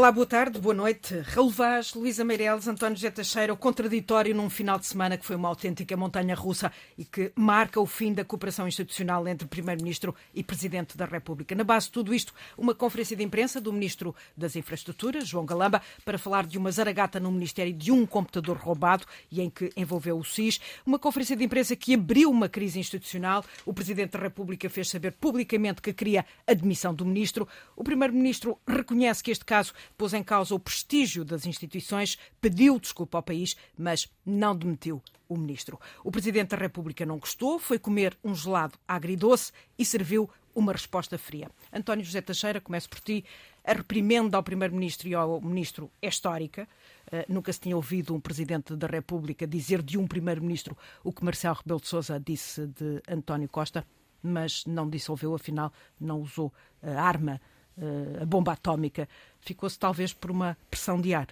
Olá, boa tarde, boa noite. Raul Vaz, Luísa Meireles, António José Teixeira, o contraditório num final de semana que foi uma autêntica montanha russa e que marca o fim da cooperação institucional entre Primeiro-Ministro e Presidente da República. Na base de tudo isto, uma conferência de imprensa do Ministro das Infraestruturas, João Galamba, para falar de uma zaragata no Ministério de um computador roubado e em que envolveu o SIS. Uma conferência de imprensa que abriu uma crise institucional. O Presidente da República fez saber publicamente que queria a demissão do Ministro. O Primeiro-Ministro reconhece que este caso pôs em causa o prestígio das instituições, pediu desculpa ao país, mas não demitiu o ministro. O Presidente da República não gostou, foi comer um gelado agridoce e serviu uma resposta fria. António José Teixeira, começo por ti. A reprimenda ao Primeiro-Ministro e ao Ministro é histórica. Uh, nunca se tinha ouvido um Presidente da República dizer de um Primeiro-Ministro o que Marcelo Rebelo de Sousa disse de António Costa, mas não dissolveu, afinal, não usou a arma a bomba atómica, ficou-se talvez por uma pressão de ar.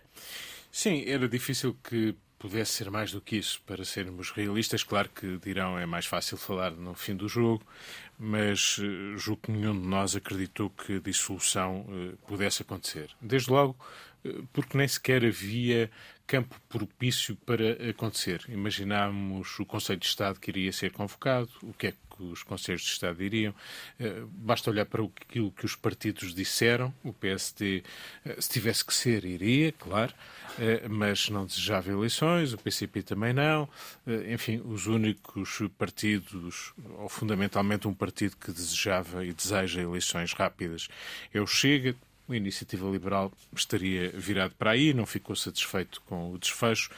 Sim, era difícil que pudesse ser mais do que isso, para sermos realistas. Claro que dirão é mais fácil falar no fim do jogo, mas uh, julgo que nenhum de nós acreditou que a dissolução uh, pudesse acontecer. Desde logo, uh, porque nem sequer havia campo propício para acontecer. Imaginámos o Conselho de Estado que iria ser convocado, o que é que os Conselhos de Estado diriam. Eh, basta olhar para aquilo que os partidos disseram. O PSD, eh, se tivesse que ser, iria, claro, eh, mas não desejava eleições, o PCP também não. Enfim, os únicos partidos, ou fundamentalmente um partido que desejava e deseja eleições rápidas é o Chega, a iniciativa liberal estaria virado para aí, não ficou satisfeito com o desfecho,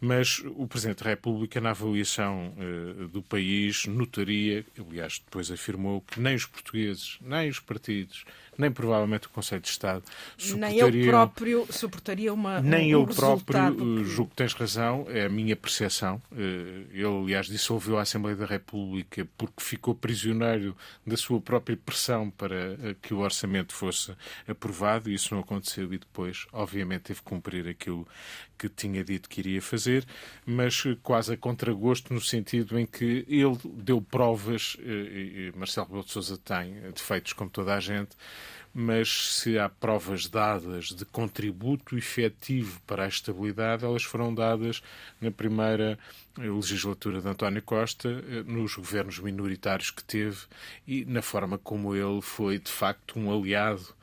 mas o Presidente da República, na avaliação uh, do país, notaria, aliás, depois afirmou que nem os portugueses, nem os partidos, nem provavelmente o Conselho de Estado suportariam... Nem eu próprio suportaria uma Nem um eu próprio, que... julgo que tens razão, é a minha percepção. Eh, ele, aliás, dissolveu a Assembleia da República porque ficou prisioneiro da sua própria pressão para eh, que o orçamento fosse aprovado, e isso não aconteceu, e depois, obviamente, teve que cumprir aquilo que tinha dito que iria fazer, mas quase a contragosto no sentido em que ele deu provas, eh, e Marcelo Rebelo de Sousa tem defeitos como toda a gente, mas se há provas dadas de contributo efetivo para a estabilidade, elas foram dadas na primeira legislatura de António Costa, eh, nos governos minoritários que teve e na forma como ele foi, de facto, um aliado.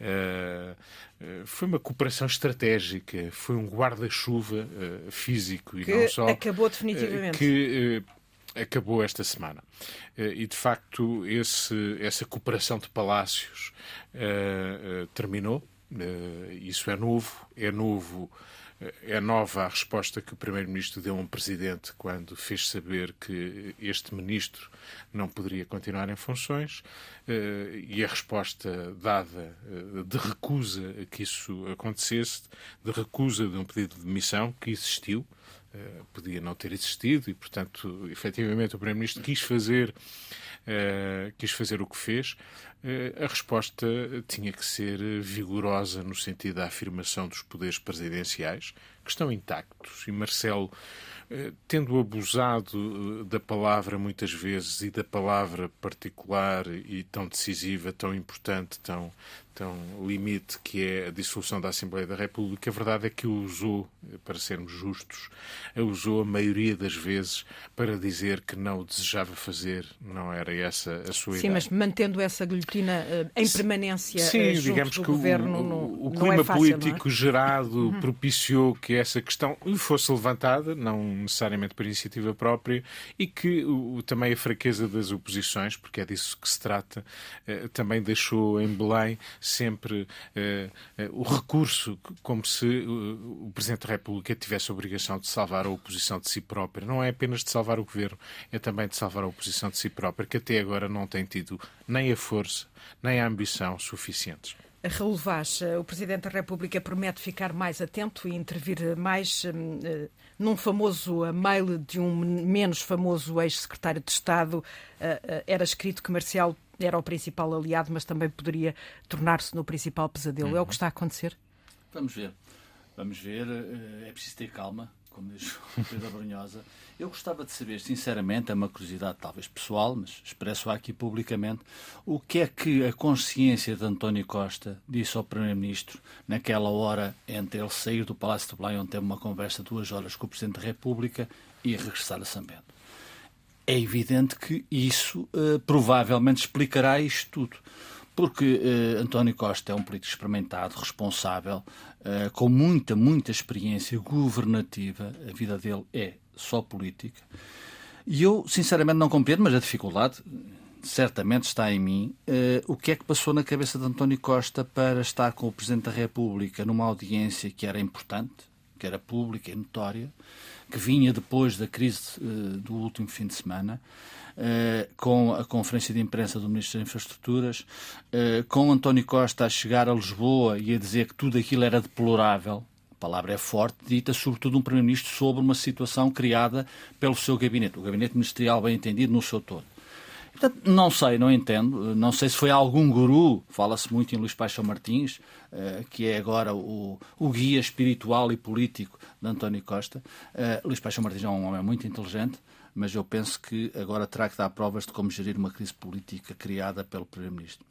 Eh, eh, foi uma cooperação estratégica, foi um guarda-chuva físico e que não só. Acabou definitivamente. Que, acabou esta semana. E, de facto, esse, essa cooperação de palácios uh, uh, terminou. Uh, isso é novo. É novo é nova a resposta que o Primeiro-Ministro deu a um Presidente quando fez saber que este Ministro não poderia continuar em funções eh, e a resposta dada eh, de recusa que isso acontecesse, de recusa de um pedido de demissão que existiu, eh, podia não ter existido e, portanto, efetivamente o Primeiro-Ministro quis fazer Uh, quis fazer o que fez, uh, a resposta tinha que ser vigorosa no sentido da afirmação dos poderes presidenciais, que estão intactos. E Marcelo, tendo abusado da palavra muitas vezes e da palavra particular e tão decisiva, tão importante, tão, tão limite que é a dissolução da Assembleia da República, a verdade é que o usou, para sermos justos, a usou a maioria das vezes para dizer que não o desejava fazer, não era essa a sua Sim, ideia. mas mantendo essa guilhotina uh, em permanência Sim, uh, junto digamos que governo, o, o, o clima é fácil, político é? gerado uhum. propiciou que essa questão fosse levantada, não necessariamente por iniciativa própria, e que o, também a fraqueza das oposições, porque é disso que se trata, uh, também deixou em Belém sempre uh, uh, o recurso, como se uh, o Presidente da República tivesse a obrigação de salvar a oposição de si própria. Não é apenas de salvar o governo, é também de salvar a oposição de si própria, que até agora não tem tido nem a força, nem a ambição suficientes. Raul Vaz, o Presidente da República promete ficar mais atento e intervir mais hum, num famoso mail de um menos famoso ex-secretário de Estado. Era escrito que Marcial era o principal aliado, mas também poderia tornar-se no principal pesadelo. Uhum. É o que está a acontecer? Vamos ver. Vamos ver. É preciso ter calma. Como diz o Pedro Brunhosa. Eu gostava de saber, sinceramente, é uma curiosidade talvez pessoal, mas expresso aqui publicamente, o que é que a consciência de António Costa disse ao Primeiro-Ministro naquela hora entre ele sair do Palácio de Belém, onde teve uma conversa de duas horas com o Presidente da República, e regressar a São Bento. É evidente que isso uh, provavelmente explicará isto tudo porque uh, António Costa é um político experimentado, responsável, uh, com muita, muita experiência governativa. A vida dele é só política. E eu, sinceramente, não compreendo, mas a dificuldade certamente está em mim. Uh, o que é que passou na cabeça de António Costa para estar com o Presidente da República numa audiência que era importante, que era pública e notória, que vinha depois da crise do último fim de semana, com a conferência de imprensa do Ministro das Infraestruturas, com António Costa a chegar a Lisboa e a dizer que tudo aquilo era deplorável, palavra é forte, dita sobretudo um Primeiro-Ministro sobre uma situação criada pelo seu gabinete, o gabinete ministerial bem entendido no seu todo. Portanto, não sei, não entendo. Não sei se foi algum guru, fala-se muito em Luís Paixão Martins, eh, que é agora o, o, guia espiritual e político de António Costa. Luís Paixão Martins é um homem muito inteligente, mas eu penso que agora terá que dar provas de como gerir uma crise política criada pelo Primeiro-Ministro.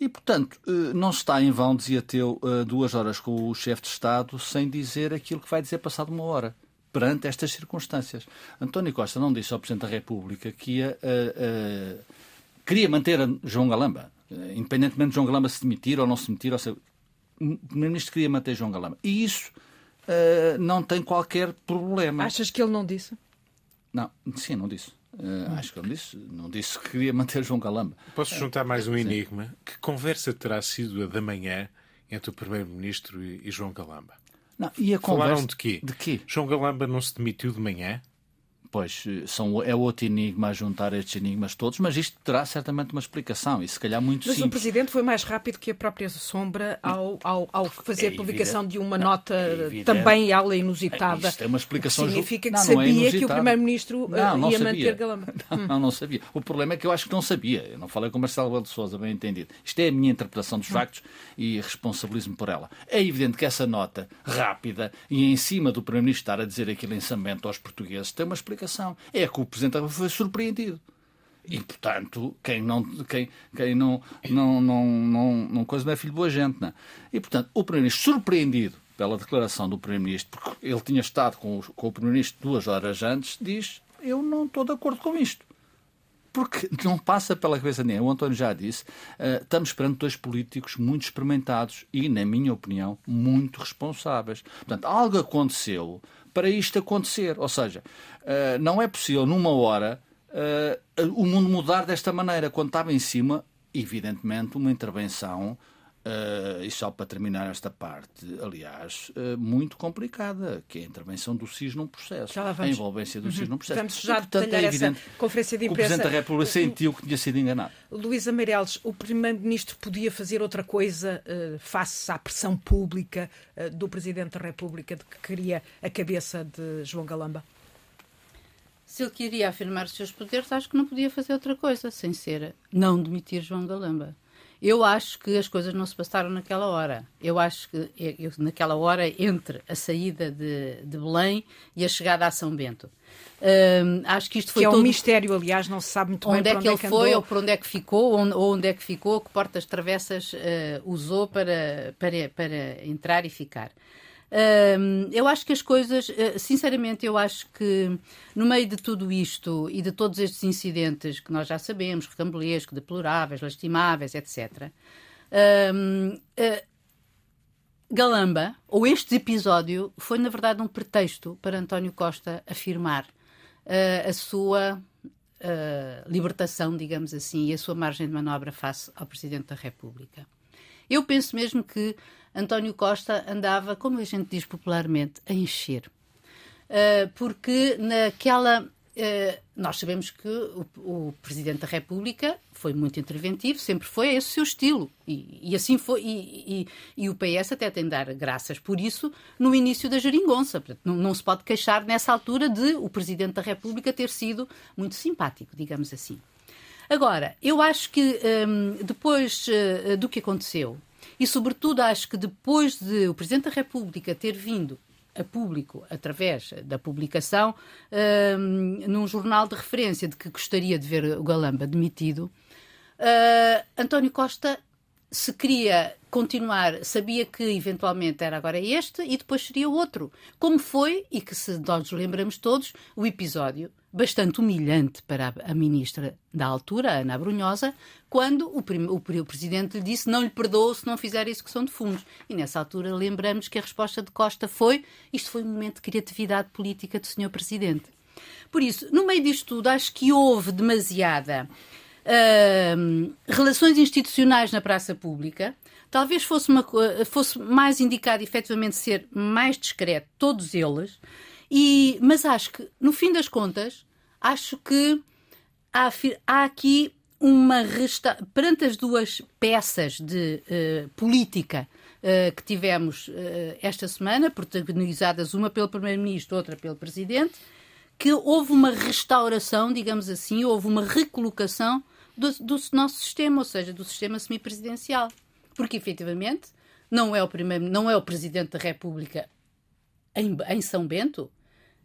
E, portanto, eh, não se está em vão, dizia Teu, eh, duas horas com o chefe de Estado sem dizer aquilo que vai dizer passado uma hora perante estas circunstâncias. António Costa não disse ao Presidente da República que ia, uh, uh, queria manter João Galamba, independentemente de João Galamba se demitir ou não se demitir, ou o Primeiro-Ministro queria manter João Galamba. E isso uh, não tem qualquer problema. Achas que ele não disse? Não, sim, não disse. Uh, acho que não disse, não disse que queria manter João Galamba. Posso juntar mais um enigma? Que conversa terá sido a da manhã entre o Primeiro-Ministro e, e, João Galamba? Não, e a Falaram conversa... de quê? De quê? João Galamba não se demitiu de manhã? Pois, são, é outro enigma a juntar estes enigmas todos, mas isto terá certamente uma explicação e se calhar muito mas simples. Mas o Presidente foi mais rápido que a própria Sombra ao, ao, ao fazer é a publicação de uma não, nota é também ela inusitada. Isto é uma explicação Significa que não, sabia não é que o Primeiro-Ministro uh, ia manter Galamba. Não, não, não sabia. O problema é que eu acho que não sabia. Eu não falei com Marcelo Belo de Souza, bem entendido. Isto é a minha interpretação dos factos e responsabilizo-me por ela. É evidente que essa nota rápida e em cima do Primeiro-Ministro estar a dizer aquele ensamento aos portugueses tem uma explicação. É que o Presidente foi surpreendido. E, portanto, quem não, quem, quem não, não, não, não, não, coisa não é filho de boa gente, não é? E, portanto, o Primeiro-Ministro, surpreendido pela declaração do Primeiro-Ministro, porque ele tinha estado com o, com o Primeiro-Ministro duas horas antes, diz: Eu não estou de acordo com isto. Porque não passa pela cabeça nem. O António já disse, uh, estamos perante dois políticos muito experimentados e, na minha opinião, muito responsáveis. Portanto, algo aconteceu para isto acontecer. Ou seja, uh, não é possível numa hora uh, o mundo mudar desta maneira. Quando estava em cima, evidentemente, uma intervenção Uh, e só para terminar esta parte, aliás, uh, muito complicada, que é a intervenção do SIS num processo. A envolvência do uhum. SIS num processo. Vamos já e, portanto, é evidente conferência de imprensa. o Presidente da República sentiu que tinha sido enganado. Luísa Meireles, o Primeiro-Ministro podia fazer outra coisa uh, face à pressão pública do Presidente da República de que queria a cabeça de João Galamba? Se ele queria afirmar os seus poderes, acho que não podia fazer outra coisa, sem ser não demitir João Galamba. Eu acho que as coisas não se passaram naquela hora. Eu acho que eu, naquela hora entre a saída de, de Belém e a chegada a São Bento. Um, acho que isto foi que é todo... um mistério, aliás, não se sabe muito onde bem é que ele é que foi andou. ou por onde é que ficou ou onde é que ficou, que portas travessas uh, usou para, para, para entrar e ficar eu acho que as coisas, eh, sinceramente, eu acho que no meio de tudo isto e de todos estes incidentes que nós já sabemos, recambulescos, deploráveis, lastimáveis, etc., uh, Galamba, ou este episódio, foi na verdade um pretexto para António Costa afirmar uh, a sua uh, libertação, digamos assim, e a sua margem de manobra face ao Presidente da República. Eu penso mesmo que António Costa andava, como a gente diz popularmente, a encher. Uh, porque naquela. Uh, nós sabemos que o, o, Presidente da República foi muito interventivo, sempre foi esse o seu estilo. E, e assim foi. E, e, e, o PS até tem de dar graças por isso no início da geringonça. Não, não, se pode queixar nessa altura de o Presidente da República ter sido muito simpático, digamos assim. Agora, eu acho que um, depois uh, do que aconteceu, e, sobretudo, acho que depois de o Presidente da República ter vindo a público, através da publicação, uh, num jornal de referência de que gostaria de ver o Galamba demitido, uh, António Costa se queria continuar, sabia que eventualmente era agora este e depois seria outro. Como foi, e que se nós lembramos todos, o episódio bastante humilhante para a, ministra da altura, Ana Brunhosa, quando o, o, o, presidente lhe disse não lhe perdoou se não fizer execução de fundos. E nessa altura lembramos que a resposta de Costa foi isto foi um momento de criatividade política do senhor presidente. Por isso, no meio disto tudo, acho que houve demasiada relações institucionais na praça pública. Talvez fosse, uma, fosse mais indicado efetivamente ser mais discreto, todos eles, e, mas acho que, no fim das contas, acho que há, há aqui uma resta... perante as duas peças de uh, política uh, que tivemos uh, esta semana, protagonizadas uma pelo Primeiro-Ministro, outra pelo Presidente, que houve uma restauração, digamos assim, houve uma recolocação do, do nosso sistema, ou seja, do sistema semipresidencial. Porque, efetivamente, não é o, primeiro, não é o Presidente da República em, em São Bento,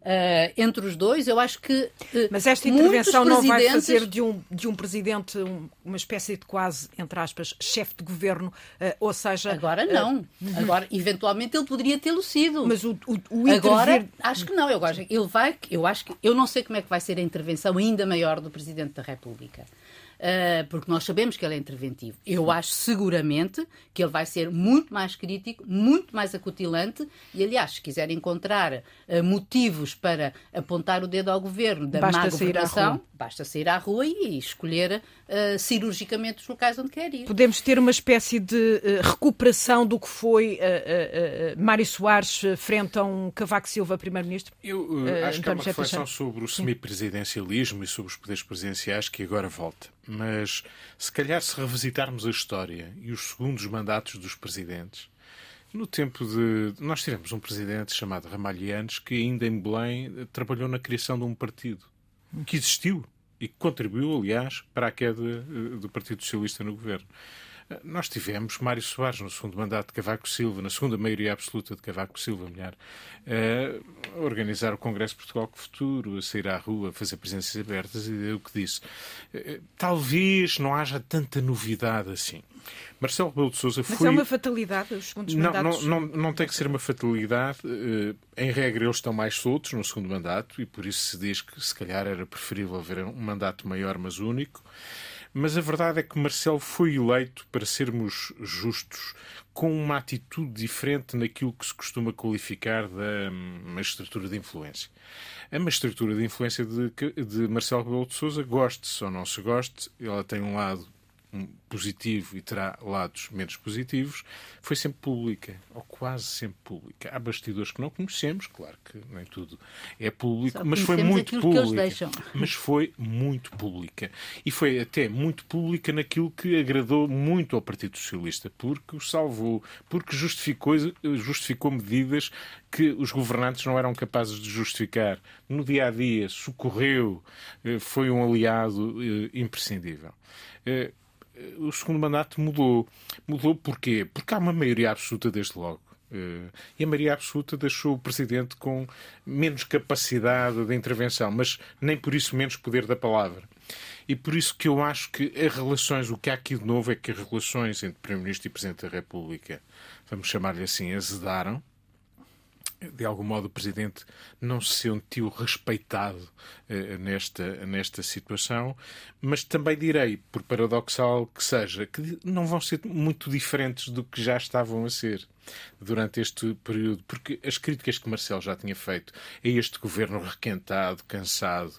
Uh, entre os dois, eu acho que. Uh, Mas esta intervenção não vai fazer de um, de um presidente um, uma espécie de quase, entre aspas, chefe de governo, uh, ou seja. Agora não. Agora, eventualmente, ele poderia tê-lo sido. Mas o, o, o Agora, acho que não. Eu acho, ele vai, eu acho que. Eu não sei como é que vai ser a intervenção ainda maior do Presidente da República. Uh, porque nós sabemos que ele é interventivo. Eu acho seguramente que ele vai ser muito mais crítico, muito mais acutilante e, aliás, se quiser encontrar uh, motivos para apontar o dedo ao governo da basta má governação, basta sair à rua e escolher uh, cirurgicamente os locais onde quer ir. Podemos ter uma espécie de recuperação do que foi Mário Soares frente a um Cavaco Silva, Primeiro-Ministro? Eu acho que é uma reflexão sobre o semipresidencialismo e sobre os poderes presidenciais que agora volta mas se calhar se revisitarmos a história e os segundos mandatos dos presidentes, no tempo de. Nós tivemos um presidente chamado Ramalhianes que, ainda em Belém, trabalhou na criação de um partido que existiu e que contribuiu, aliás, para a queda eh, do Partido Socialista no governo. Nós tivemos Mário Soares no segundo mandato de Cavaco Silva, na segunda maioria absoluta de Cavaco Silva, melhor, a organizar o Congresso de Portugal com o Futuro, a sair à rua, a fazer presenças abertas e o que disse. Eh, talvez não haja tanta novidade assim. Marcelo Rebelo de Sousa foi... Mas é uma fatalidade, os segundos não, mandatos? Não, não, não tem que ser uma fatalidade. Eh, em regra, eles estão mais soltos no segundo mandato e por isso se diz que se calhar era preferível haver um mandato maior, mas único. Mas a verdade é que Marcelo foi eleito, para sermos justos, com uma atitude diferente naquilo que se costuma qualificar da magistratura de influência. A magistratura de influência de, de Marcelo Rebelo de Sousa, goste-se ou não se goste, ela tem um lado positivo e terá lados menos positivos, foi sempre pública, ou quase sempre pública. Há bastidores que não conhecemos, claro que nem tudo é público, mas foi muito pública. Mas foi muito pública. E foi até muito pública naquilo que agradou muito ao Partido Socialista, porque o salvou, porque justificou, justificou medidas que os governantes não eram capazes de justificar. No dia a dia, socorreu, eh, foi um aliado eh, imprescindível eh, o segundo mandato mudou. Mudou porquê? Porque há uma maioria absoluta desde logo. Uh, e a maioria absoluta deixou o presidente com menos capacidade de intervenção, mas nem por isso menos poder da palavra. E por isso que eu acho que as relações, o que há aqui de novo é que as relações entre Primeiro-Ministro e Presidente da República, vamos chamar-lhe assim, azedaram de algum modo o Presidente não se sentiu respeitado eh, nesta, nesta situação, mas também direi, por paradoxal que seja, que não vão ser muito diferentes do que já estavam a ser durante este período, porque as críticas que Marcelo já tinha feito a este governo requentado, cansado,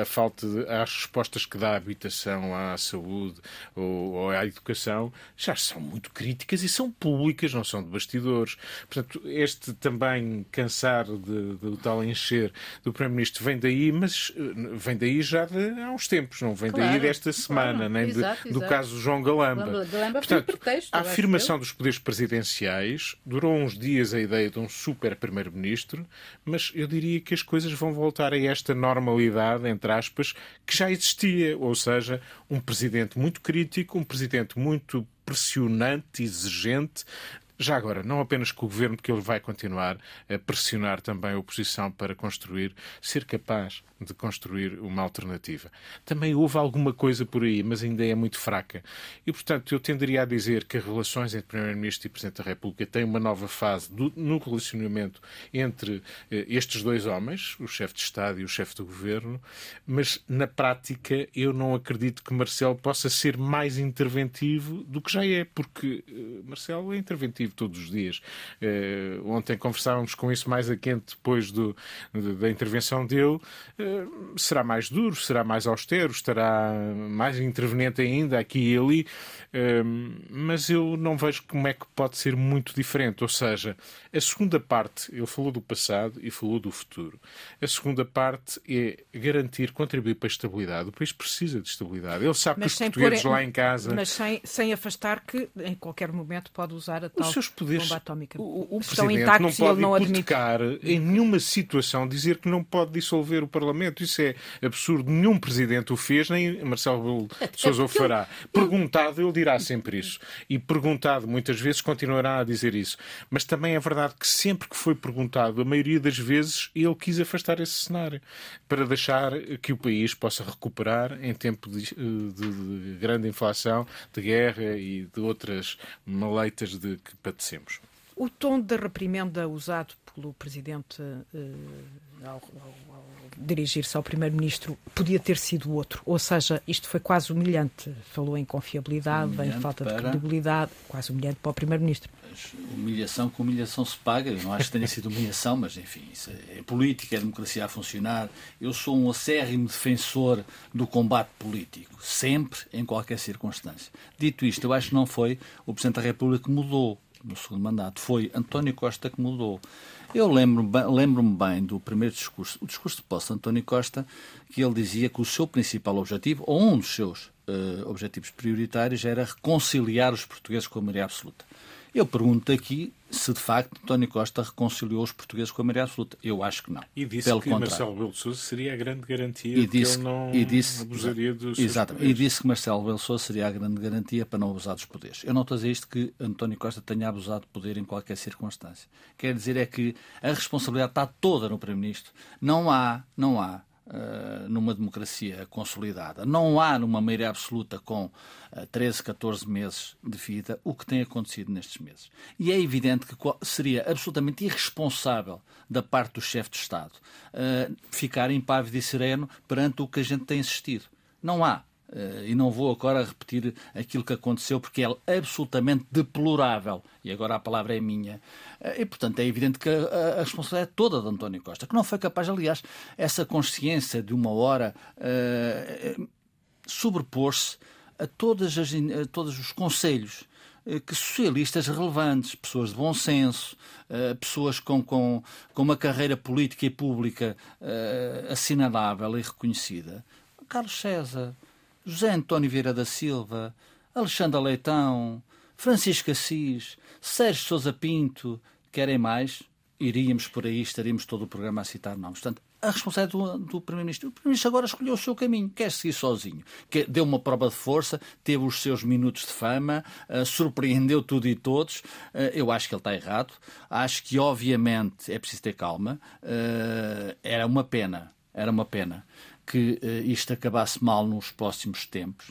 a, falta de, às respostas que dá à habitação, à saúde ou, ou, à educação, já são muito críticas e são públicas, não são de bastidores. Portanto, este também cansar de tal encher do Primeiro-Ministro vem daí, mas eh, vem daí já de, há uns tempos, não vem claro, daí desta semana, claro, nem exato, de, do caso João Galamba. Galamba Portanto, pretexto, a afirmação dos poderes presidenciais Durou uns dias a ideia de um super primeiro-ministro, mas eu diria que as coisas vão voltar a esta normalidade, entre aspas, que já existia. Ou seja, um presidente muito crítico, um presidente muito pressionante, exigente, já agora, não apenas com o governo, porque ele vai continuar a pressionar também a oposição para construir, ser capaz de construir uma alternativa. Também houve alguma coisa por aí, mas ainda é muito fraca. E, portanto, eu tenderia a dizer que as relações entre Primeiro-Ministro e Presidente da República têm uma nova fase do, no relacionamento entre eh, estes dois homens, o chefe de Estado e o chefe do governo, mas na prática eu não acredito que Marcelo possa ser mais interventivo do que já é, porque eh, Marcelo é interventivo todos os dias. Eh, ontem conversávamos com isso mais a quente depois do, da intervenção dele. Eh, será mais duro, será mais austero, estará mais interveniente ainda aqui e ali, eh, mas eu não vejo como é que pode ser muito diferente. Ou seja, a segunda parte, ele falou do passado e falou do futuro. A segunda parte é garantir, contribuir para a estabilidade. O país precisa de estabilidade. Ele sabe mas que os portugueses lá em casa. Mas sem, sem afastar que em qualquer momento pode usar a tal seus poderes, bomba atómica. O, o Presidente não pode não hipotecar admite. em nenhuma situação dizer que não pode dissolver o Parlamento. Isso é absurdo. Nenhum Presidente o fez, nem Marcelo Rebelo é, Sousa o fará. Perguntado, ele dirá sempre isso. E perguntado, muitas vezes, continuará a dizer isso. Mas também é verdade que sempre que foi perguntado, a maioria das vezes, ele quis afastar esse cenário para deixar que o país possa recuperar em tempo de, de, de grande inflação, de guerra e de outras maleitas de que padecemos. O tom da reprimenda usado pelo Presidente eh, ao, ao, ao dirigir-se ao Primeiro-Ministro podia ter sido outro. Ou seja, isto foi quase humilhante. Falou em confiabilidade, humilhante em falta para... de credibilidade, quase humilhante para o Primeiro-Ministro. Humilhação com humilhação se paga. Eu não acho que tenha sido humilhação, mas enfim, isso é, é política, é democracia a funcionar. Eu sou um acérrimo defensor do combate político, sempre, em qualquer circunstância. Dito isto, eu acho que não foi o Presidente da República que mudou no segundo mandato, foi António Costa que mudou. Eu lembro-me lembro bem do primeiro discurso, o discurso de posse de António Costa, que ele dizia que o seu principal objetivo, ou um dos seus uh, objetivos prioritários, era reconciliar os portugueses com a maioria absoluta. Eu pergunto aqui se de facto António Costa reconciliou os portugueses com a maioria absoluta. Eu acho que não. E disse Pelo que contrário. Marcelo Rebelo de Sousa seria a grande garantia e disse, que ele não e disse, abusaria dos Exatamente. E disse que Marcelo Rebelo de Sousa seria a grande garantia para não abusar dos poderes. Eu não estou a dizer isto que António Costa tenha abusado de poder em qualquer circunstância. Quer dizer é que a responsabilidade está toda no Primeiro-Ministro. Não há, não há numa democracia consolidada. Não há numa maioria absoluta com uh, 13, 14 meses de vida o que tem acontecido nestes meses. E é evidente que seria absolutamente irresponsável da parte do chefe de Estado uh, ficar impávido e sereno perante o que a gente tem assistido. Não há. Uh, e não vou agora repetir aquilo que aconteceu porque é absolutamente deplorável e agora a palavra é minha uh, e portanto é evidente que a, a, responsabilidade é toda de António Costa que não foi capaz, aliás, essa consciência de uma hora uh, sobrepor-se a, todas as, a todos os conselhos que socialistas relevantes, pessoas de bom senso, pessoas com, com, com uma carreira política e pública assinalável e reconhecida. Carlos César, José António Vieira da Silva, Alexandre Leitão, Francisco Assis, Sérgio Sousa Pinto, querem mais? Iríamos por aí, estaríamos todo o programa a citar nomes. Portanto, a responsabilidade do, do Primeiro-Ministro. O Primeiro-Ministro agora escolheu o seu caminho, quer seguir sozinho. Que deu uma prova de força, teve os seus minutos de fama, uh, surpreendeu tudo e todos. Uh, eu acho que ele está errado. Acho que, obviamente, é preciso ter calma. Uh, era uma pena, era uma pena que uh, isto acabasse mal nos próximos tempos.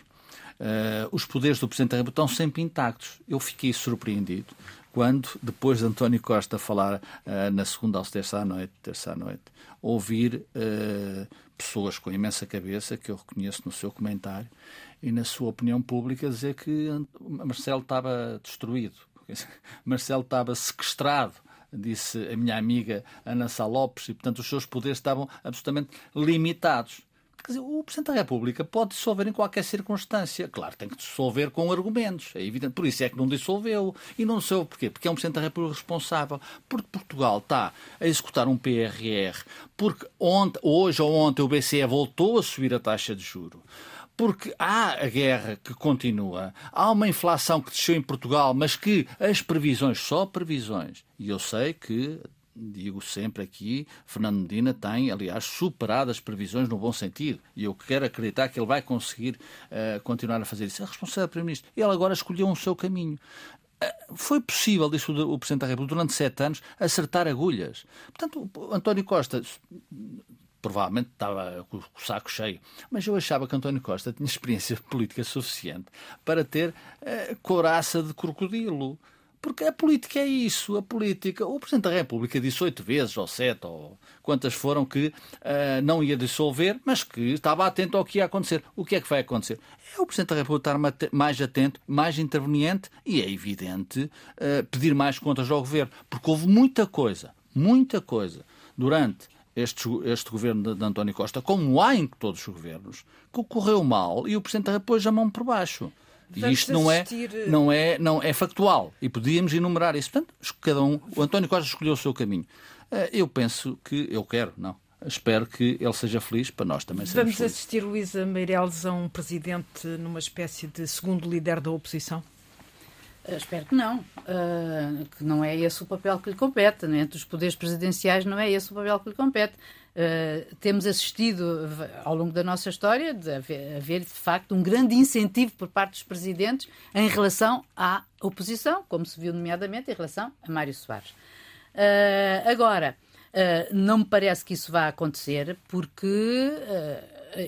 Uh, os poderes do Presidente da República estão sempre intactos. Eu fiquei surpreendido quando, depois de António Costa falar uh, na segunda ou terça à noite, terça à noite ouvir pessoas com imensa cabeça, que eu reconheço no seu comentário, e na sua opinião pública, dizer que Marcelo estava destruído, Marcelo estava sequestrado disse a minha amiga Ana Sá Lopes, e portanto os seus poderes estavam absolutamente limitados. Quer dizer, o Presidente da República pode dissolver em qualquer circunstância. Claro, tem que dissolver com argumentos, é evidente. Por isso é que não dissolveu. E não dissolveu porquê? Porque é um Presidente da República responsável. Porque Portugal está a executar um PRR. Porque ontem, hoje ou ontem o BCE voltou a subir a taxa de juro porque há a guerra que continua, há uma inflação que desceu em Portugal, mas que as previsões, só previsões, e eu sei que digo sempre aqui, Fernando Medina tem, aliás, superado as previsões no bom sentido. E eu quero acreditar que ele vai conseguir uh, continuar a fazer isso. É responsável Primeiro-Ministro. Ele agora escolheu um seu caminho. foi possível, disse o Presidente da República, durante sete anos, acertar agulhas. Portanto, António Costa provavelmente estava com o saco cheio, mas eu achava que António Costa tinha experiência política suficiente para ter uh, coraça de crocodilo. Porque a política é isso, a política. O Presidente da República disse oito vezes, ou sete, ou quantas foram, que uh, não ia dissolver, mas que estava atento ao que ia acontecer. O que é que vai acontecer? É o Presidente da República estar mais atento, mais interveniente e é evidente uh, pedir mais contas ao Governo. Porque houve muita coisa, muita coisa, durante este, este governo de, de António Costa, como há em todos os governos, que ocorreu mal e o Presidente da República a mão por baixo. E isto não é, eh, não, é, não é factual. E podíamos enumerar isso. Portanto, cada um, o António Costa escolheu o seu caminho. Eh, eu penso que, eu quero, não, espero que ele seja feliz, para nós também Vamos assistir, Luísa Meireles, a um presidente numa espécie de segundo líder da oposição? Uh, espero que não. Uh, que não é esse o papel que lhe compete. Né? Entre os poderes presidenciais não é esse o papel que lhe compete. Uh, temos assistido ao longo da nossa história de haver, haver, de facto um grande incentivo por parte dos presidentes em relação à oposição, como se viu nomeadamente em relação a Mário Soares. Uh, agora, uh, não me parece que isso vá acontecer, porque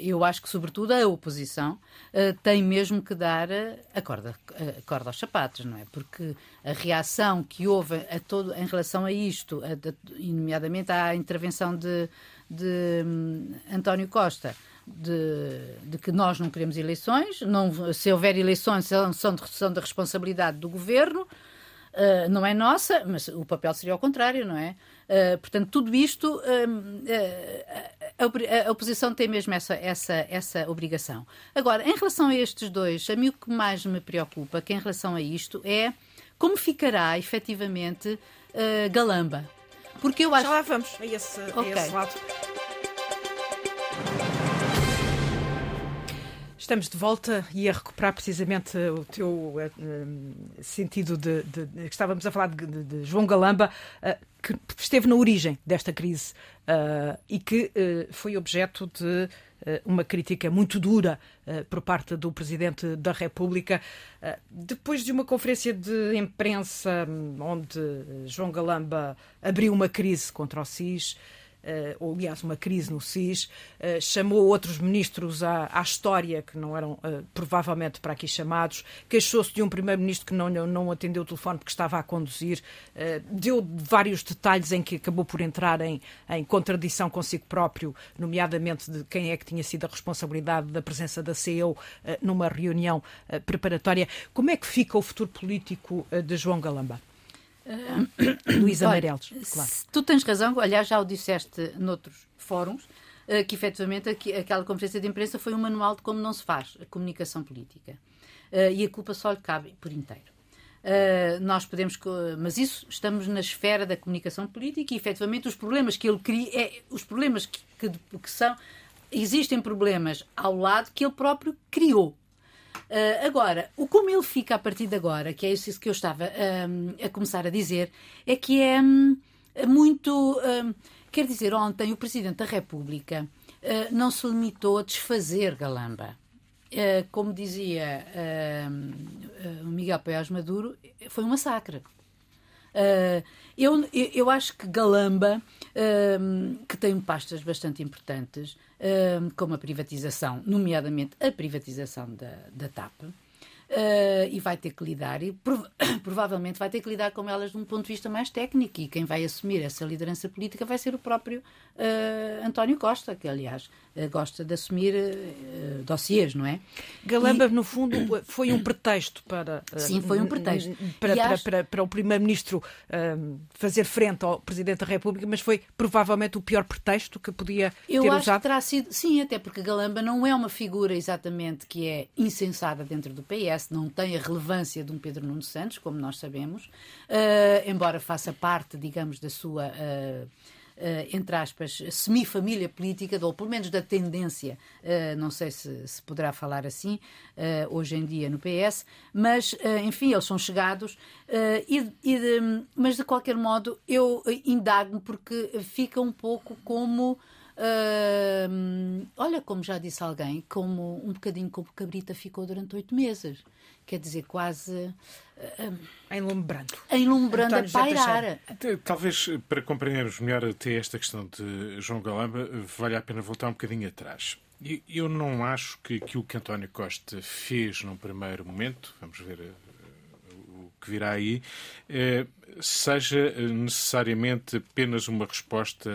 eu acho que, sobretudo, a oposição uh, tem mesmo que dar a corda, a corda aos sapatos, não é? Porque a reação que houve a todo, em relação a isto, a, de, nomeadamente à intervenção de, de um, António Costa, de, de, que nós não queremos eleições, não, se houver eleições são, de, são da responsabilidade do governo, uh, não é nossa, mas o papel seria ao contrário, não é? Uh, portanto, tudo isto, uh, a, a, oposição tem mesmo essa, essa, essa obrigação. Agora, em relação a estes dois, a mim o que mais me preocupa, que em relação a isto, é como ficará efetivamente Galamba. Porque eu acho. Já lá vamos a esse, okay. a esse lado. Estamos de volta e a recuperar precisamente o teu uh, sentido de, de, de, Estávamos a falar de, de João Galamba, uh, que esteve na origem desta crise uh, e que foi objeto de uma crítica muito dura por parte do Presidente da República. depois de uma conferência de imprensa hum, onde João Galamba abriu uma crise contra o SIS uh, ou aliás uma crise no SIS, uh, chamou outros ministros à, à, história, que não eram uh, provavelmente para aqui chamados, queixou-se de um primeiro-ministro que não, não atendeu o telefone porque estava a conduzir, deu vários detalhes em que acabou por entrar em, em contradição consigo próprio, nomeadamente de quem é que tinha sido a responsabilidade da presença da CEO numa reunião preparatória. Como é que fica o futuro político de João Galamba? Luísa Meireles, claro. Tu tens razão, aliás, já o disseste noutros fóruns, uh, que efetivamente aquela conferência de imprensa foi um manual de como não se faz a comunicação política. Uh, e a culpa só lhe cabe por inteiro. Uh, nós podemos, mas isso estamos na esfera da comunicação política e efetivamente os problemas que ele cria, é, os problemas que, que, que, são, existem problemas ao lado que ele próprio criou. Uh, agora, o como ele fica a partir de agora, que é isso que eu estava a começar a dizer, é que é um, muito. Um, quer dizer, ontem o Presidente da República uh, não se limitou a desfazer Galamba. Uh, como dizia Miguel Paiás Maduro, foi um massacre. Uh, eu, eu acho que Galamba, uh, que tem pastas bastante importantes, uh, como a privatização, nomeadamente a privatização da, da TAP, Uh, e vai ter que lidar, e prov provavelmente vai ter que lidar com elas de um ponto de vista mais técnico. E quem vai assumir essa liderança política vai ser o próprio uh, António Costa, que aliás uh, gosta de assumir uh, dossiês, não é? Galamba, e... no fundo, foi um pretexto para. Sim, foi um pretexto. Para, para, acho... para, para, o Primeiro-Ministro fazer frente ao Presidente da República, mas foi provavelmente o pior pretexto que podia Eu ter acho usado. Que terá sido, sim, até porque Galamba não é uma figura exatamente que é insensada dentro do PS não tem a relevância de um Pedro Nuno Santos, como nós sabemos, uh, embora faça parte, digamos, da sua. Uh, Uh, entre aspas, semifamília política, ou pelo menos da tendência, uh, não sei se, se, poderá falar assim, uh, hoje em dia no PS, mas, enfim, eles são chegados, e, e de, mas de qualquer modo eu indago-me porque fica um pouco como Uh, olha, como já disse alguém, como um bocadinho como Cabrita ficou durante oito meses. Quer dizer, quase. Uh, enlumbrando. Enlumbrando a pairar. Talvez para compreendermos melhor até esta questão de João Galamba, valha a pena voltar um bocadinho atrás. Eu não acho que aquilo que António Costa fez num primeiro momento, vamos ver o que virá aí, seja necessariamente apenas uma resposta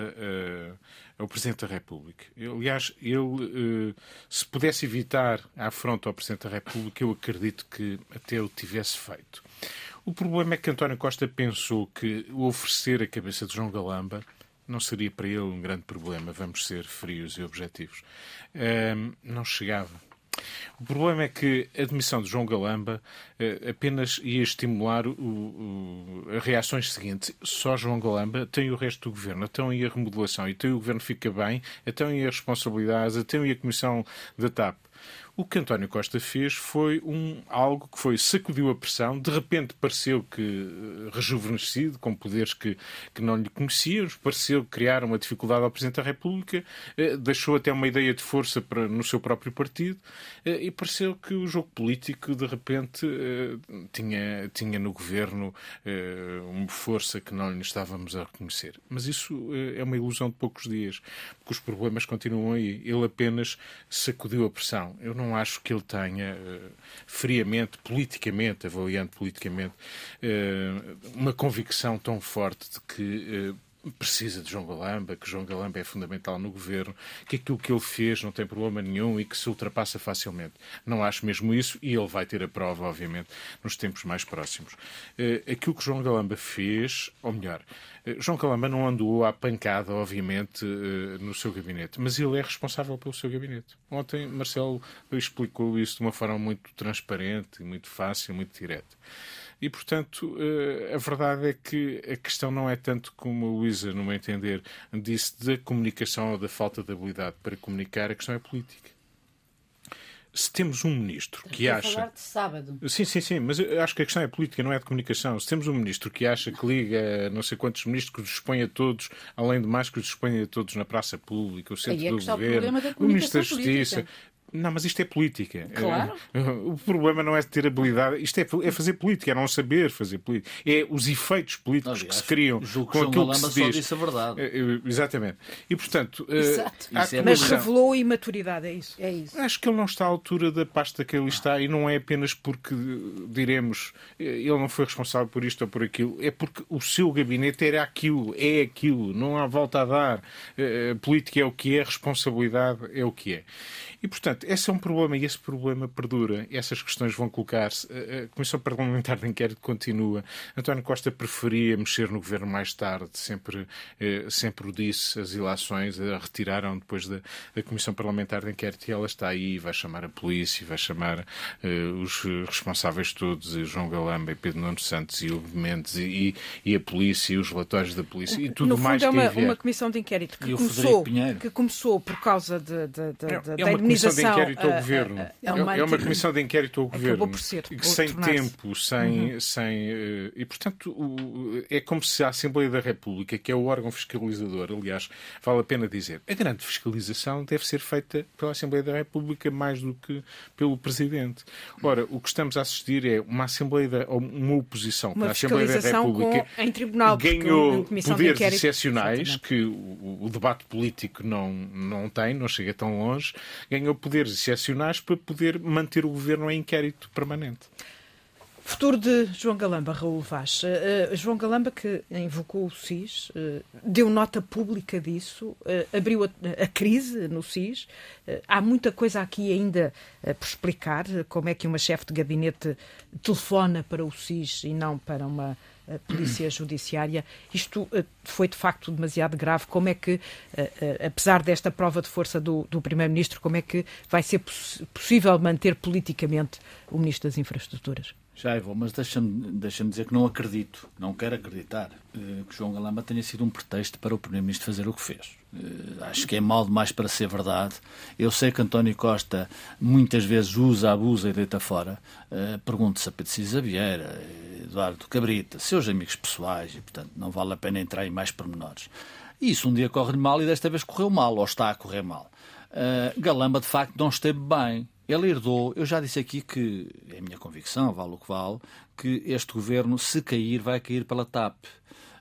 ao Presidente da República. Aliás, ele, se pudesse evitar a afronta ao Presidente da República, eu acredito que até o tivesse feito. O problema é que António Costa pensou que oferecer a cabeça de João Galamba não seria para ele um grande problema, vamos ser frios e objetivos. não chegava. O problema é que a demissão de João Galamba uh, apenas ia estimular o, o, as reações seguintes. Só João Galamba tem o resto do governo, então e a remodelação, então o governo fica bem, então e as responsabilidades, então e a comissão da TAP. O que António Costa fez foi um, algo que foi sacudiu a pressão, de repente pareceu que eh, rejuvenescido, com poderes que, que não lhe conhecíamos, pareceu criar uma dificuldade ao Presidente da República, eh, deixou até uma ideia de força para, no seu próprio partido eh, e pareceu que o jogo político, de repente, eh, tinha, tinha no governo eh, uma força que não lhe estávamos a reconhecer. Mas isso eh, é uma ilusão de poucos dias, porque os problemas continuam aí. Ele apenas sacudiu a pressão. Eu não acho que ele tenha, uh, friamente, politicamente, avaliando politicamente, uh, uma convicção tão forte de que uh, precisa de João Galamba, que João Galamba é fundamental no governo, que aquilo que ele fez não tem problema nenhum e que se ultrapassa facilmente. Não acho mesmo isso e ele vai ter a prova, obviamente, nos tempos mais próximos. Uh, aquilo que João Galamba fez, ou melhor, uh, João Galamba não andou à pancada, obviamente, uh, no seu gabinete, mas ele é responsável pelo seu gabinete. Ontem Marcelo explicou isso de uma forma muito transparente, muito fácil, muito direta. E, portanto, eh, a verdade é que a questão não é tanto como a Luísa, no meu entender, disse da comunicação ou da falta de habilidade para comunicar, a questão é política se temos um ministro que acha. Falar de sábado. Sim, sim, sim, mas eu acho que a questão é política, não é de comunicação. Se temos um ministro que acha que liga não sei quantos ministros, que os dispõe a todos, além de mais que os dispõe a todos na praça pública, o centro é do governo, o, o ministro da Justiça. Política. Não, mas isto é política. Claro. O problema não é ter habilidade, isto é, é fazer política, é não saber fazer política. É os efeitos políticos Aliás, que se criam com aquilo que se diz. Só disse a verdade. É, exatamente. E, portanto... Eh, Exato. É mas revelou imaturidade, é isso. é isso. Acho que ele não está à altura da pasta que ele está e não é apenas porque, diremos, ele não foi responsável por isto ou por aquilo, é porque o seu gabinete era aquilo, é aquilo, não há volta a dar. Eh, a política é o que é, a responsabilidade é o que é. E, portanto, esse é um problema e esse problema perdura. Essas questões vão colocar-se. A Comissão Parlamentar de Inquérito continua. António Costa preferia mexer no governo mais tarde, sempre, eh, sempre o disse. As ilações a retiraram depois da, da, Comissão Parlamentar de Inquérito e ela está aí, vai chamar a polícia, vai chamar uh, os responsáveis todos, João Galamba e Pedro Nuno Santos e o Mendes e, e, a polícia e os relatórios da polícia e tudo no mais fundo, é uma, uma comissão de inquérito que começou, que começou por causa de, de, de, é, é uma comissão de inquérito ao governo. É, uma, é uma comissão de inquérito ao governo. Por ser, sem tempo, sem. Uhum. sem uh, e, portanto, o, é como se a Assembleia da República, que é o órgão fiscalizador, aliás, vale a pena dizer, a grande fiscalização deve ser feita pela Assembleia da República mais do que pelo Presidente. Ora, o que estamos a assistir é uma Assembleia, da, uma oposição uma a Assembleia da República com, em tribunal, ganhou poderes excepcionais que o, o debate político não, não tem, não chega tão longe, ganhou poderes excepcionais para poder manter o governo em inquérito permanente. Futuro de João Galamba, Raul Vaz. Uh, João Galamba, que invocou o SIS, uh, deu nota pública disso, uh, abriu a, a, crise no SIS. há muita coisa aqui ainda por explicar, como é que uma chefe de gabinete telefona para o SIS e não para uma polícia judiciária. Isto eh, foi de facto demasiado grave. Como é que, eh, eh, apesar desta prova de força do, do Primeiro-Ministro, como é que vai ser poss possível manter politicamente o Ministro das Infraestruturas? Já vou, mas deixa-me deixa dizer que não acredito, não quero acreditar que João Galamba tenha sido um pretexto para o Primeiro-Ministro fazer o que fez. Acho que é mal demais para ser verdade. Eu sei que António Costa muitas vezes usa, abusa e deita fora. Pergunto-se a Pedro Cisa Vieira, Eduardo Cabrita, seus amigos pessoais, e portanto não vale a pena entrar em mais pormenores. E isso um dia corre mal e desta vez correu mal, ou está a correr mal. Uh, Galamba, de facto, não esteve bem. Ele herdou, eu já disse aqui que, é a minha convicção, vale o que vale, que este governo, se cair, vai cair pela TAP.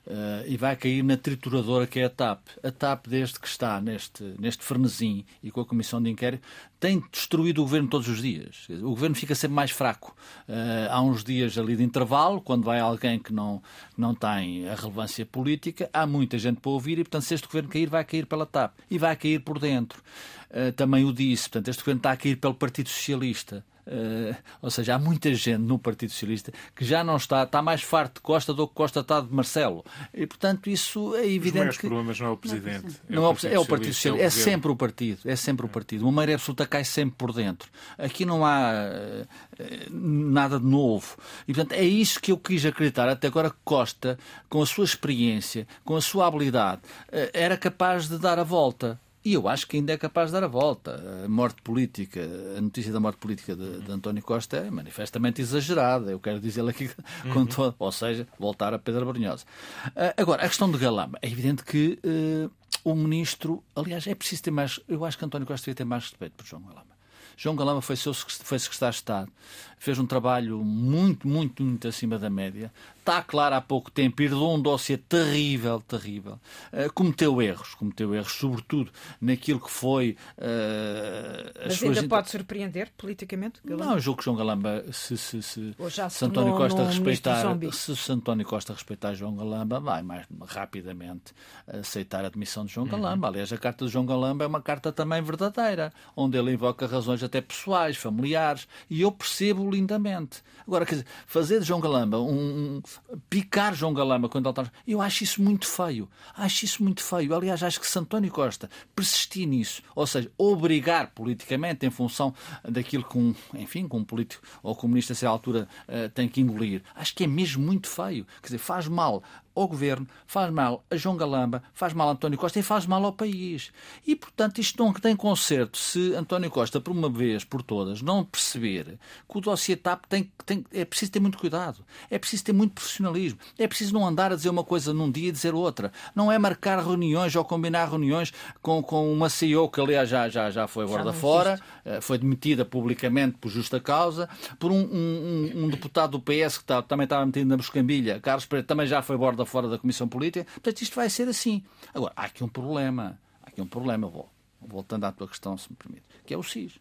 Uh, e vai cair na trituradora que é a TAP. A TAP, desde que está neste, neste frenesim e com a comissão de inquérito, tem destruído o governo todos os dias. O governo fica sempre mais fraco. Uh, há uns dias ali de intervalo, quando vai alguém que não, não tem a relevância política, há muita gente para ouvir e, portanto, se este governo cair, vai cair pela TAP e vai cair por dentro. Uh, também o disse, portanto, este governo está a cair pelo Partido Socialista. Uh, ou seja, há muita gente no Partido Socialista que já não está, está mais farto de Costa do que Costa está de Marcelo. E, portanto, isso é evidente. Os que... problemas não é o Presidente. Não, não é, o, Partido é o Partido Socialista. É, é, sempre o Partido. É sempre o Partido. Uma maioria absoluta cai sempre por dentro. Aqui não há uh, nada de novo. E, portanto, é isso que eu quis acreditar. Até agora, Costa, com a sua experiência, com a sua habilidade, uh, era capaz de dar a volta. E eu acho que ainda é capaz de dar a volta. A morte política, a notícia da morte política de, de António Costa é manifestamente exagerada. Eu quero dizer aqui com uhum. todo, ou seja, voltar a Pedro Brunhosa. Uh, agora, a questão de Galamba. É evidente que uh, o ministro, aliás, é preciso ter mais. Eu acho que António Costa devia ter mais respeito por João Galamba. João Galamba foi, seu, foi secretário de Estado, fez um trabalho muito, muito, muito acima da média está claro há pouco tempo, herdou um dossiê terrível, terrível. Uh, cometeu erros, cometeu erros, sobretudo naquilo que foi. Uh, Mas ainda pode surpreender politicamente? Galamba? Não, eu julgo que João Galamba, se, se, se, se, se António Costa respeitar, se, se António Costa respeitar João Galamba, vai mais rapidamente aceitar a admissão de João uhum. Galamba. Aliás, a carta de João Galamba é uma carta também verdadeira, onde ele invoca razões até pessoais, familiares, e eu percebo lindamente. Agora, quer dizer, fazer de João Galamba um, picar João Galamba quando ele está. Eu acho isso muito feio. Acho isso muito feio. Aliás, acho que se António Costa persistir nisso, ou seja, obrigar politicamente em função daquilo que um, enfim, que um político ou comunista a essa altura uh, tem que engolir, acho que é mesmo muito feio. Quer dizer, faz mal ao governo, faz mal a João Galamba, faz mal a António Costa e faz mal ao país. E, portanto, isto não tem conserto se António Costa, por uma vez por todas, não perceber que o dossiê TAP tem, tem, é preciso ter muito cuidado, é preciso ter muito profissionalismo, é preciso não andar a dizer uma coisa num dia e dizer outra. Não é marcar reuniões ou combinar reuniões com, com uma CEO que, aliás, já, já, já foi agora fora, eh, foi demitida publicamente por justa causa, por um, um, um deputado do PS que tá, também estava metido na buscambilha, Carlos Pereira, também já foi borda fora da Comissão Política. Portanto, isto vai ser assim. Agora, há aqui um problema. Há aqui um problema, vou, voltando à tua questão, se me permite, que é o SIS.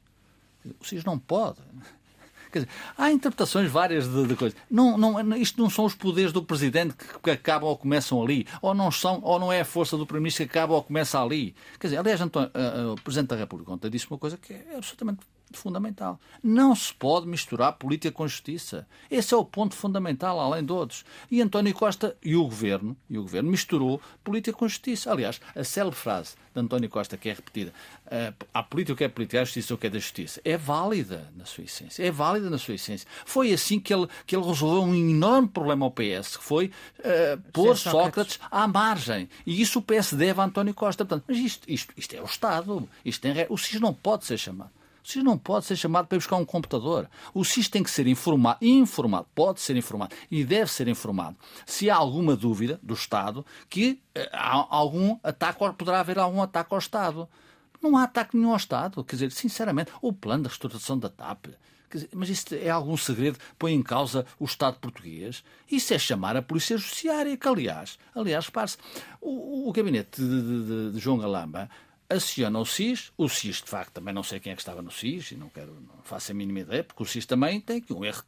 O SIS não pode. Quer dizer, há interpretações várias de, de coisas. Não, não, isto não são os poderes do Presidente que, que, acabam ou começam ali, ou não são, ou não é a força do Primeiro-Ministro que acaba ou começa ali. Quer dizer, aliás, António, uh, uh, o Presidente da República ontem disse uma coisa que é absolutamente fundamental. Não se pode misturar política com justiça. Esse é o ponto fundamental, além de outros. E António Costa e o governo, e o governo misturou política com justiça. Aliás, a célebre frase de António Costa, que é repetida, a ah, política que é política, a justiça o que é da justiça, é válida na sua essência. É válida na sua essência. Foi assim que ele, que ele resolveu um enorme problema ao PS, que foi uh, pôr Sócrates. Sócrates à margem. E isso o PS deve a António Costa. Portanto, mas isto, isto, isto é o Estado. Isto tem, o SIS não pode ser chamado. O SIS não pode ser chamado para ir buscar um computador. O SIS tem que ser informado, informado, pode ser informado e deve ser informado. Se há alguma dúvida do Estado que eh, há algum ataque, poderá haver algum ataque ao Estado. Não há ataque nenhum ao Estado. Quer dizer, sinceramente, o plano da restauração da TAP. Mas isso é algum segredo? Põe em causa o Estado português? Isso é chamar a Polícia Judiciária, que aliás, aliás, repare-se, o, o, gabinete de, de, de, de João Galamba aciona o SIS. O SIS, de facto, também não sei quem é que estava no SIS e não quero, não faço a mínima ideia, porque o SIS também tem aqui um erro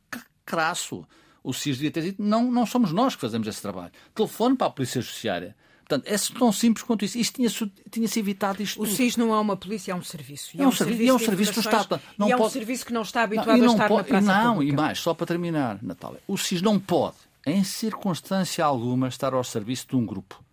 crasso. O SIS devia ter dito: não, não somos nós que fazemos esse trabalho. Telefone para a Polícia Judiciária. Portanto, é tão simples quanto isso. Isto tinha-se tinha evitado isto. O SIS não é uma polícia, é um serviço. É, é um, serviço, é um serviço do Estado. Não e é um serviço que não está habituado não, a estar pode, na praça Não, pública. e mais, só para terminar, Natália. O SIS não pode, em circunstância alguma, estar ao serviço de um grupo.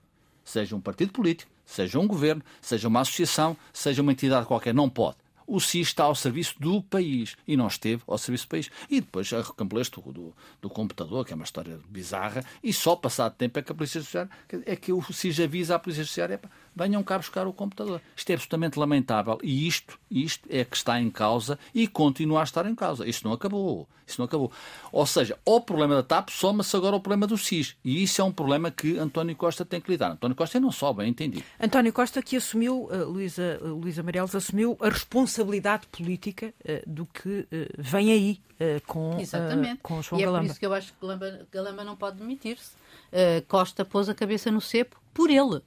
Seja um partido político, seja um governo, seja uma associação, seja uma entidade qualquer, não pode. O SIS está ao serviço do país e não esteve ao serviço do país. E depois a recampleste do, do, do, computador, que é uma história bizarra, e só passado tempo é que a Polícia Judiciária, é que o SIS avisa à Polícia Judiciária, venham cá buscar o computador. Isto é absolutamente lamentável e isto, isto é que está em causa e continua a estar em causa. Isto não acabou. Isso não acabou. Ou seja, ao problema da TAP soma-se agora o problema do SIS. E isso é um problema que António Costa tem que lidar. António Costa não só, bem entendido. António Costa que assumiu, uh, Luísa, uh, Luísa Marelos, assumiu a responsabilidade política uh, do que vem aí com, com João e Galamba. é por isso que eu acho que Galamba, Galamba não pode demitir-se. Costa pôs a cabeça no cepo por ele.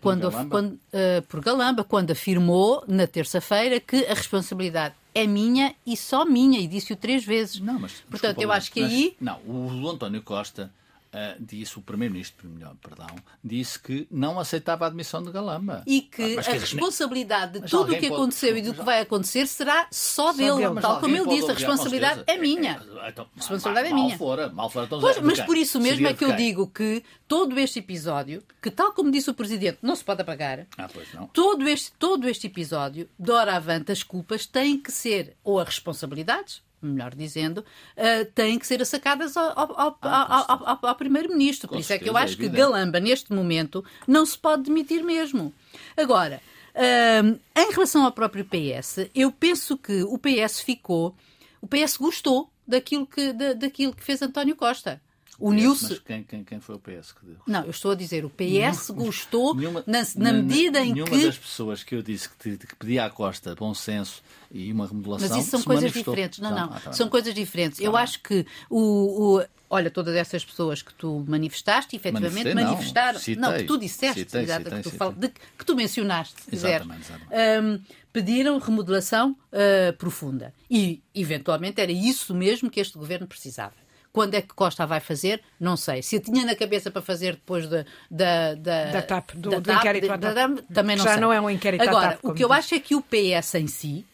Quando, por Galamba. Quando, por Galamba, quando afirmou na terça-feira que a responsabilidade é minha e só minha, e disse-o três vezes. Não, mas, Portanto, eu acho que aí. Não, o António Costa uh, disse, o Primeiro-Ministro, melhor, perdão, disse que não aceitava a admissão de Galamba. E que ah, a responsabilidade de tudo o que aconteceu pode... e do que vai acontecer será só, só dele. dele. Tal como ele disse, a responsabilidade é minha. É, então, a responsabilidade mal, é minha. Mal fora, mal fora, então, pois, mas por isso mesmo é que eu digo que todo este episódio, que tal como disse o Presidente, não se pode apagar, ah. Todo, este, todo este episódio, de hora avante, as culpas têm que ser ou as responsabilidades, melhor dizendo, uh, têm que ser sacadas ao, ao, ah, ao, ao, ao Primeiro-Ministro. Por isso é que eu acho que Galamba, neste momento, não se pode demitir mesmo. Agora, uh, em relação ao próprio PS, eu penso que o PS ficou. O PS gostou daquilo que, da, daquilo que fez António Costa. Uniu-se. Mas quem, quem, quem foi o PS que deu? Não, eu estou a dizer, o PS gostou nenhuma, na, na, medida em nenhuma que. Nenhuma das pessoas que eu disse que, que pedia à Costa bom senso e uma remodelação. Mas isso são coisas manifestou. diferentes. Não, não. Ah, tá são coisas diferentes. Tá eu acho que o, o, Olha, todas essas pessoas que tu manifestaste, efetivamente manifestaram. Não, não, que tu disseste, citei, exato, citei, que, tu fal... de, que tu mencionaste, exatamente, exatamente. Um, pediram remodelação uh, profunda. E, eventualmente, era isso mesmo que este governo precisava. Quando é que Costa vai fazer? Não sei. Se tinha na cabeça para fazer depois da, da, da, da TAP, do, da do TAP, inquérito da, da, também não Já sei. não é um inquérito Agora, TAP, o que eu acho é que o PS em si,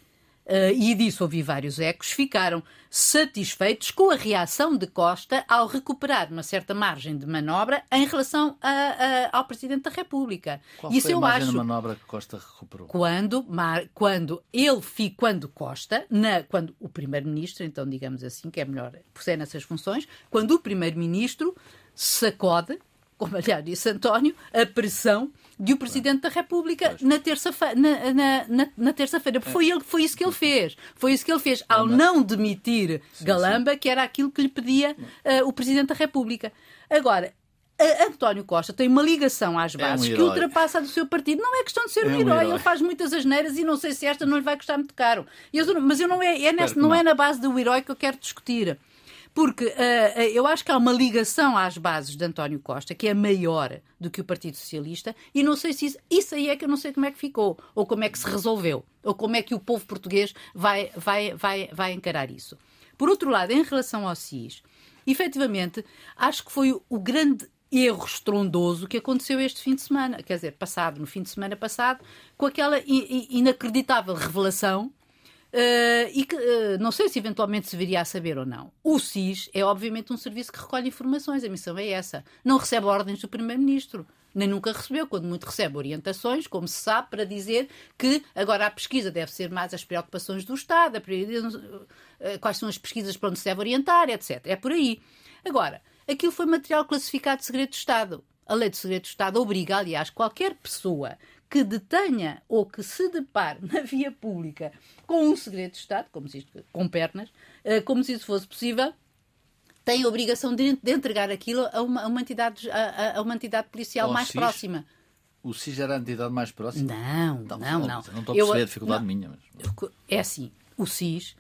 Uh, e disso ouvi vários ecos, ficaram satisfeitos com a reação de Costa ao recuperar uma certa margem de manobra em relação a, a, ao Presidente da República. Qual Isso foi eu a margem acho. de manobra que Costa recuperou? Quando, mar, quando ele quando Costa, na, quando o Primeiro-Ministro, então digamos assim, que é melhor por ser nessas funções, quando o Primeiro-Ministro sacode, como aliás disse António, a pressão de o Presidente da República na terça-feira. Na, na, na, na terça-feira. Foi, ele, foi isso que ele fez. Foi isso que ele fez ao não demitir Galamba, que era aquilo que lhe pedia uh, o Presidente da República. Agora, António Costa tem uma ligação às bases é um que ultrapassa a do seu partido. Não é questão de ser É um, herói. herói. ele faz muitas asneiras e não sei se esta não lhe vai custar muito caro. Eu- mas eu não é, é que não não. é na base do herói que eu quero discutir. Porque ah, eu acho que há uma ligação às bases de António Costa que é maior do que o Partido Socialista e não sei se isso, isso aí é que eu não sei como é que ficou, ou como é que se resolveu, ou como é que o povo português vai, vai, vai, vai encarar isso. Por outro lado, em relação ao SIS, efetivamente, acho que foi o- grande erro estrondoso que aconteceu este fim de semana, quer dizer, passado, no fim de semana passado, com aquela inacreditável revelação eh, e que eh, não sei se eventualmente se viria a saber ou não. O SIS é obviamente um serviço que recolhe informações, a missão é essa. Não recebe ordens do Primeiro-Ministro. Nem nunca recebeu, quando muito recebe orientações, como se sabe, para dizer que agora a pesquisa deve ser mais as preocupações do Estado, eh, quais são as pesquisas para onde se deve orientar, etc. É por aí. Agora, aquilo foi material classificado de segredo de Estado. A lei de segredo de Estado obriga, aliás, qualquer pessoa que detenha ou que se depare na via pública com um segredo de Estado, como se isto, com pernas, eh, como se isso fosse possível, tem a obrigação de, entregar aquilo a uma, a uma entidade, a, a uma entidade policial mais SIS? próxima. O SIS era a entidade mais próxima? Não, Então, não, não, não. Não estou a perceber a dificuldade não. minha. Mas... É assim, o SIS,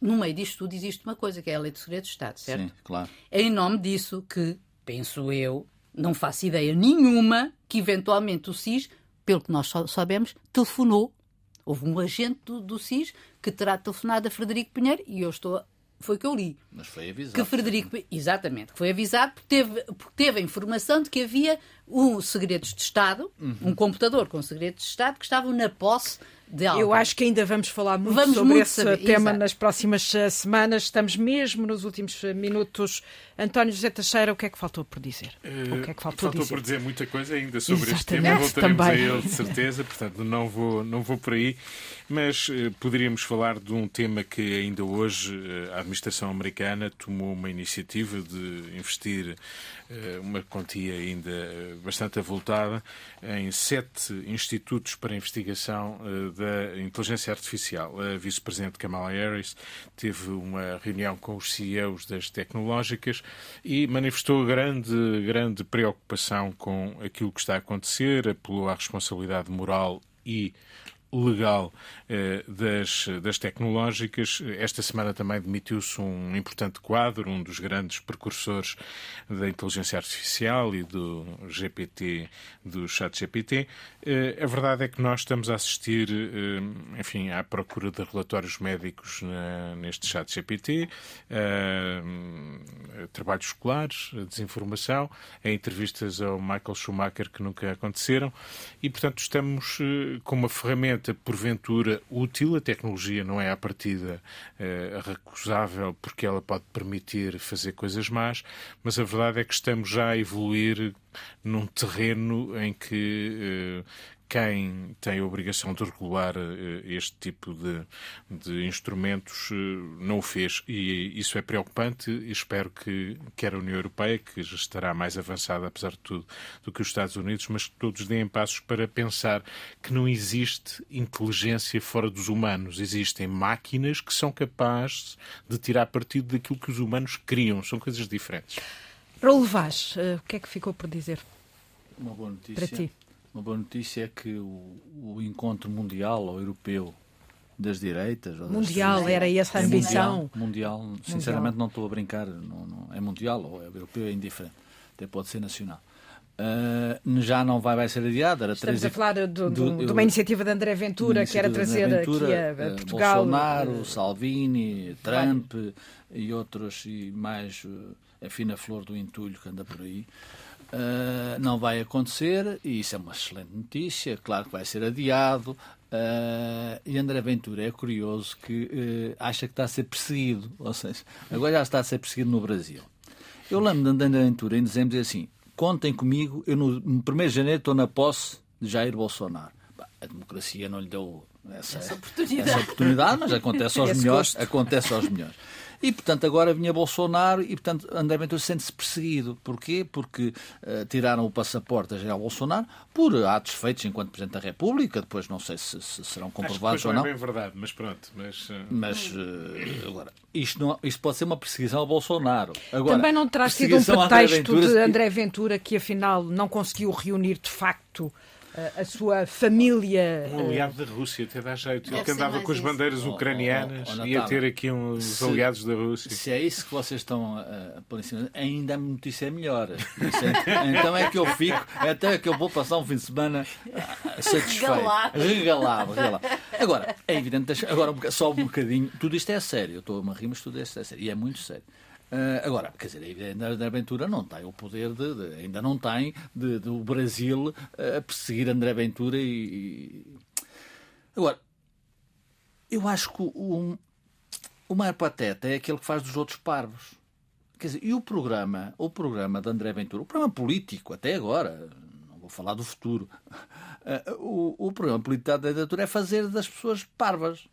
no meio disto tudo, existe uma coisa, que é a lei de segredo de Estado, certo? Sim, claro. É em nome disso que, penso eu, não faço ideia nenhuma que eventualmente o SIS, pelo que nós sabemos, telefonou. Houve um agente do, do SIS que terá telefonado a Frederico Pinheiro e eu estou. Foi o que eu li. Mas foi avisado. Que Frederico. Exatamente, que foi avisado porque teve, porque teve a informação de que havia um segredos de Estado, Uhum. um computador com segredos de Estado que estavam na posse de alguém. Eu acho que ainda vamos falar muito Vamos sobre muito esse saber, tema exato. nas próximas eh, semanas. Estamos mesmo nos últimos eh, minutos. António José Teixeira, o que é que faltou por dizer? o que é que faltou, Faltou dizer? por dizer muita coisa ainda sobre este Exatamente, tema. Voltaremos também. a ele, de certeza. Portanto, não vou, não vou por aí. Mas uh, poderíamos falar de um tema que ainda hoje uh, a administração americana tomou uma iniciativa de investir uma quantia ainda bastante avultada em sete institutos para investigação da inteligência artificial. A vice-presidente Kamala Harris teve uma reunião com os CEOs das tecnológicas e manifestou grande, grande preocupação com aquilo que está a acontecer, apelou à responsabilidade moral e legal eh, das, das tecnológicas. Esta semana também demitiu-se um importante quadro, um dos grandes precursores da inteligência artificial e do GPT, do chat GPT. Eh, a verdade é que nós estamos a assistir, eh, enfim, à procura de relatórios médicos neste chat GPT, trabalhos escolares, desinformação, a entrevistas ao Michael Schumacher que nunca aconteceram e, portanto, estamos com uma ferramenta porventura útil, a tecnologia não é à partida eh, recusável porque ela pode permitir fazer coisas más, mas a verdade é que estamos já a evoluir num terreno em que eh, quem tem a obrigação de regular eh, este tipo de, de, instrumentos eh, não o fez. E isso é preocupante e espero que quer a União Europeia, que já estará mais avançada, apesar de tudo, do que os Estados Unidos, mas que todos deem passos para pensar que não existe inteligência fora dos humanos. Existem máquinas que são capazes de tirar partido daquilo que os humanos criam. São coisas diferentes. Raul Vaz, uh, o que é que ficou por dizer? Uma boa notícia. Para ti. Uma boa notícia é que o, o encontro mundial ou europeu das direitas. mundial, das... era essa a é ambição. Mundial, mundial, sinceramente não estou a brincar, não, não, é mundial ou é europeu, é indiferente, até pode ser nacional. Uh, já não vai, vai ser adiado. Era Estamos 13... a falar do, do, do, de uma iniciativa de André Ventura, que era trazer Ventura, aqui a, a Portugal. Bolsonaro, Salvini, Trump vai. e outros, e mais a fina flor do entulho que anda por aí. Uh, não vai acontecer e isso é uma excelente notícia. Claro que vai ser adiado. Uh, e André Ventura é curioso que uh, acha que está a ser perseguido, ou seja, agora já está a ser perseguido no Brasil. Eu lembro de André Ventura em dezembro dizer assim: contem comigo, eu no, no 1 de janeiro estou na posse de Jair Bolsonaro. Bah, a democracia não lhe deu essa, essa, oportunidade. essa oportunidade. mas acontece aos melhores. Acontece aos melhores. E, portanto, agora vinha Bolsonaro e, portanto, André Ventura sente-se perseguido. Porquê? Porque uh, tiraram o passaporte a Jair Bolsonaro por atos feitos enquanto Presidente da República. Depois não sei se, se serão comprovados ou não. não é bem verdade, mas pronto. Mas, uh... mas uh, agora, isto, não, isto pode ser uma perseguição a Bolsonaro. Agora, Também não terá sido um pretexto de André Ventura que, afinal, não conseguiu reunir de facto a sua família. Um aliado da Rússia, até dá jeito. Ele que andava com as bandeiras isso. ucranianas, oh, oh, oh, ia ter aqui uns se, aliados da Rússia. Se é isso que vocês estão a, pôr em cima, ainda a notícia é melhor. É, então é que eu fico, até que eu vou passar um fim de semana ah, satisfeito. Regalado. Regalado, regalado. Agora, é evidente, agora só um bocadinho, tudo isto é sério. Eu estou a me rir, mas tudo isto é sério. E é muito sério. Uh, agora, quer dizer, a Aventura não tem o poder de, de ainda não tem de, de, o Brasil uh, a perseguir André Ventura e, e... Agora, eu acho que o, o maior pateta é aquele que faz dos outros parvos. Quer dizer, e o programa, o programa de André Ventura, o programa político, até agora, não vou falar do futuro, uh, o, o programa político da Ventura é fazer das pessoas parvas.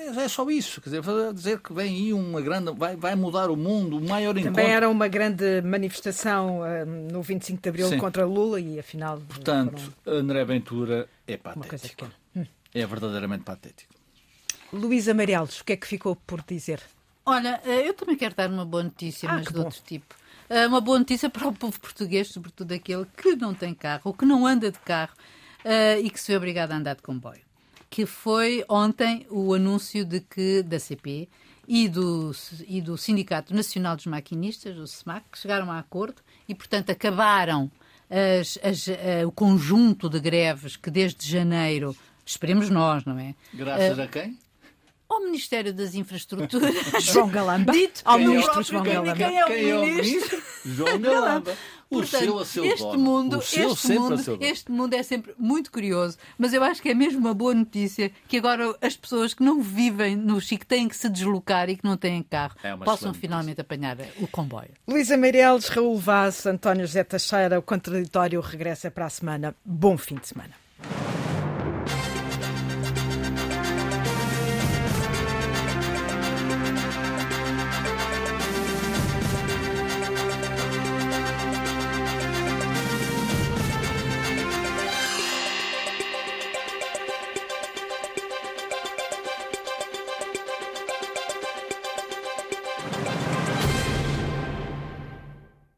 É, é só isso, quer dizer, dizer que vem aí uma grande. vai, vai mudar o mundo, o maior Também encontro. era uma grande manifestação uh, no 25 de Abril Sim. contra Lula e afinal. Portanto, foram... André Ventura é patético. Hum. É verdadeiramente patético. Luísa Amarelos, o que é que ficou por dizer? Olha, eh, eu também quero dar uma boa notícia, ah, mas de bom. outro tipo. Eh, uma boa notícia para o povo português, sobretudo aquele que não tem carro ou que não anda de carro e que se vê obrigado a andar de comboio que foi ontem o anúncio de que da CP e do, e do Sindicato Nacional dos Maquinistas, o SMAC, chegaram a acordo e, portanto, acabaram as, as, uh, o conjunto de greves que desde janeiro, esperemos nós, não é? Graças uh, a quem? ao Ministério das Infraestruturas. João Galamba. Dito ao Ministro João Galamba. Quem é o, quem é o Ministro? João Galamba. Portanto, seu este dono. mundo, este mundo, este mundo é sempre muito curioso, mas eu acho que é mesmo uma boa notícia que agora as pessoas que não vivem no Chico têm que se deslocar e que não têm carro é possam finalmente notícia. apanhar o comboio. Luísa Meireles, Raul Vaz, António José Teixeira, o contraditório regressa para a semana. Bom fim de semana.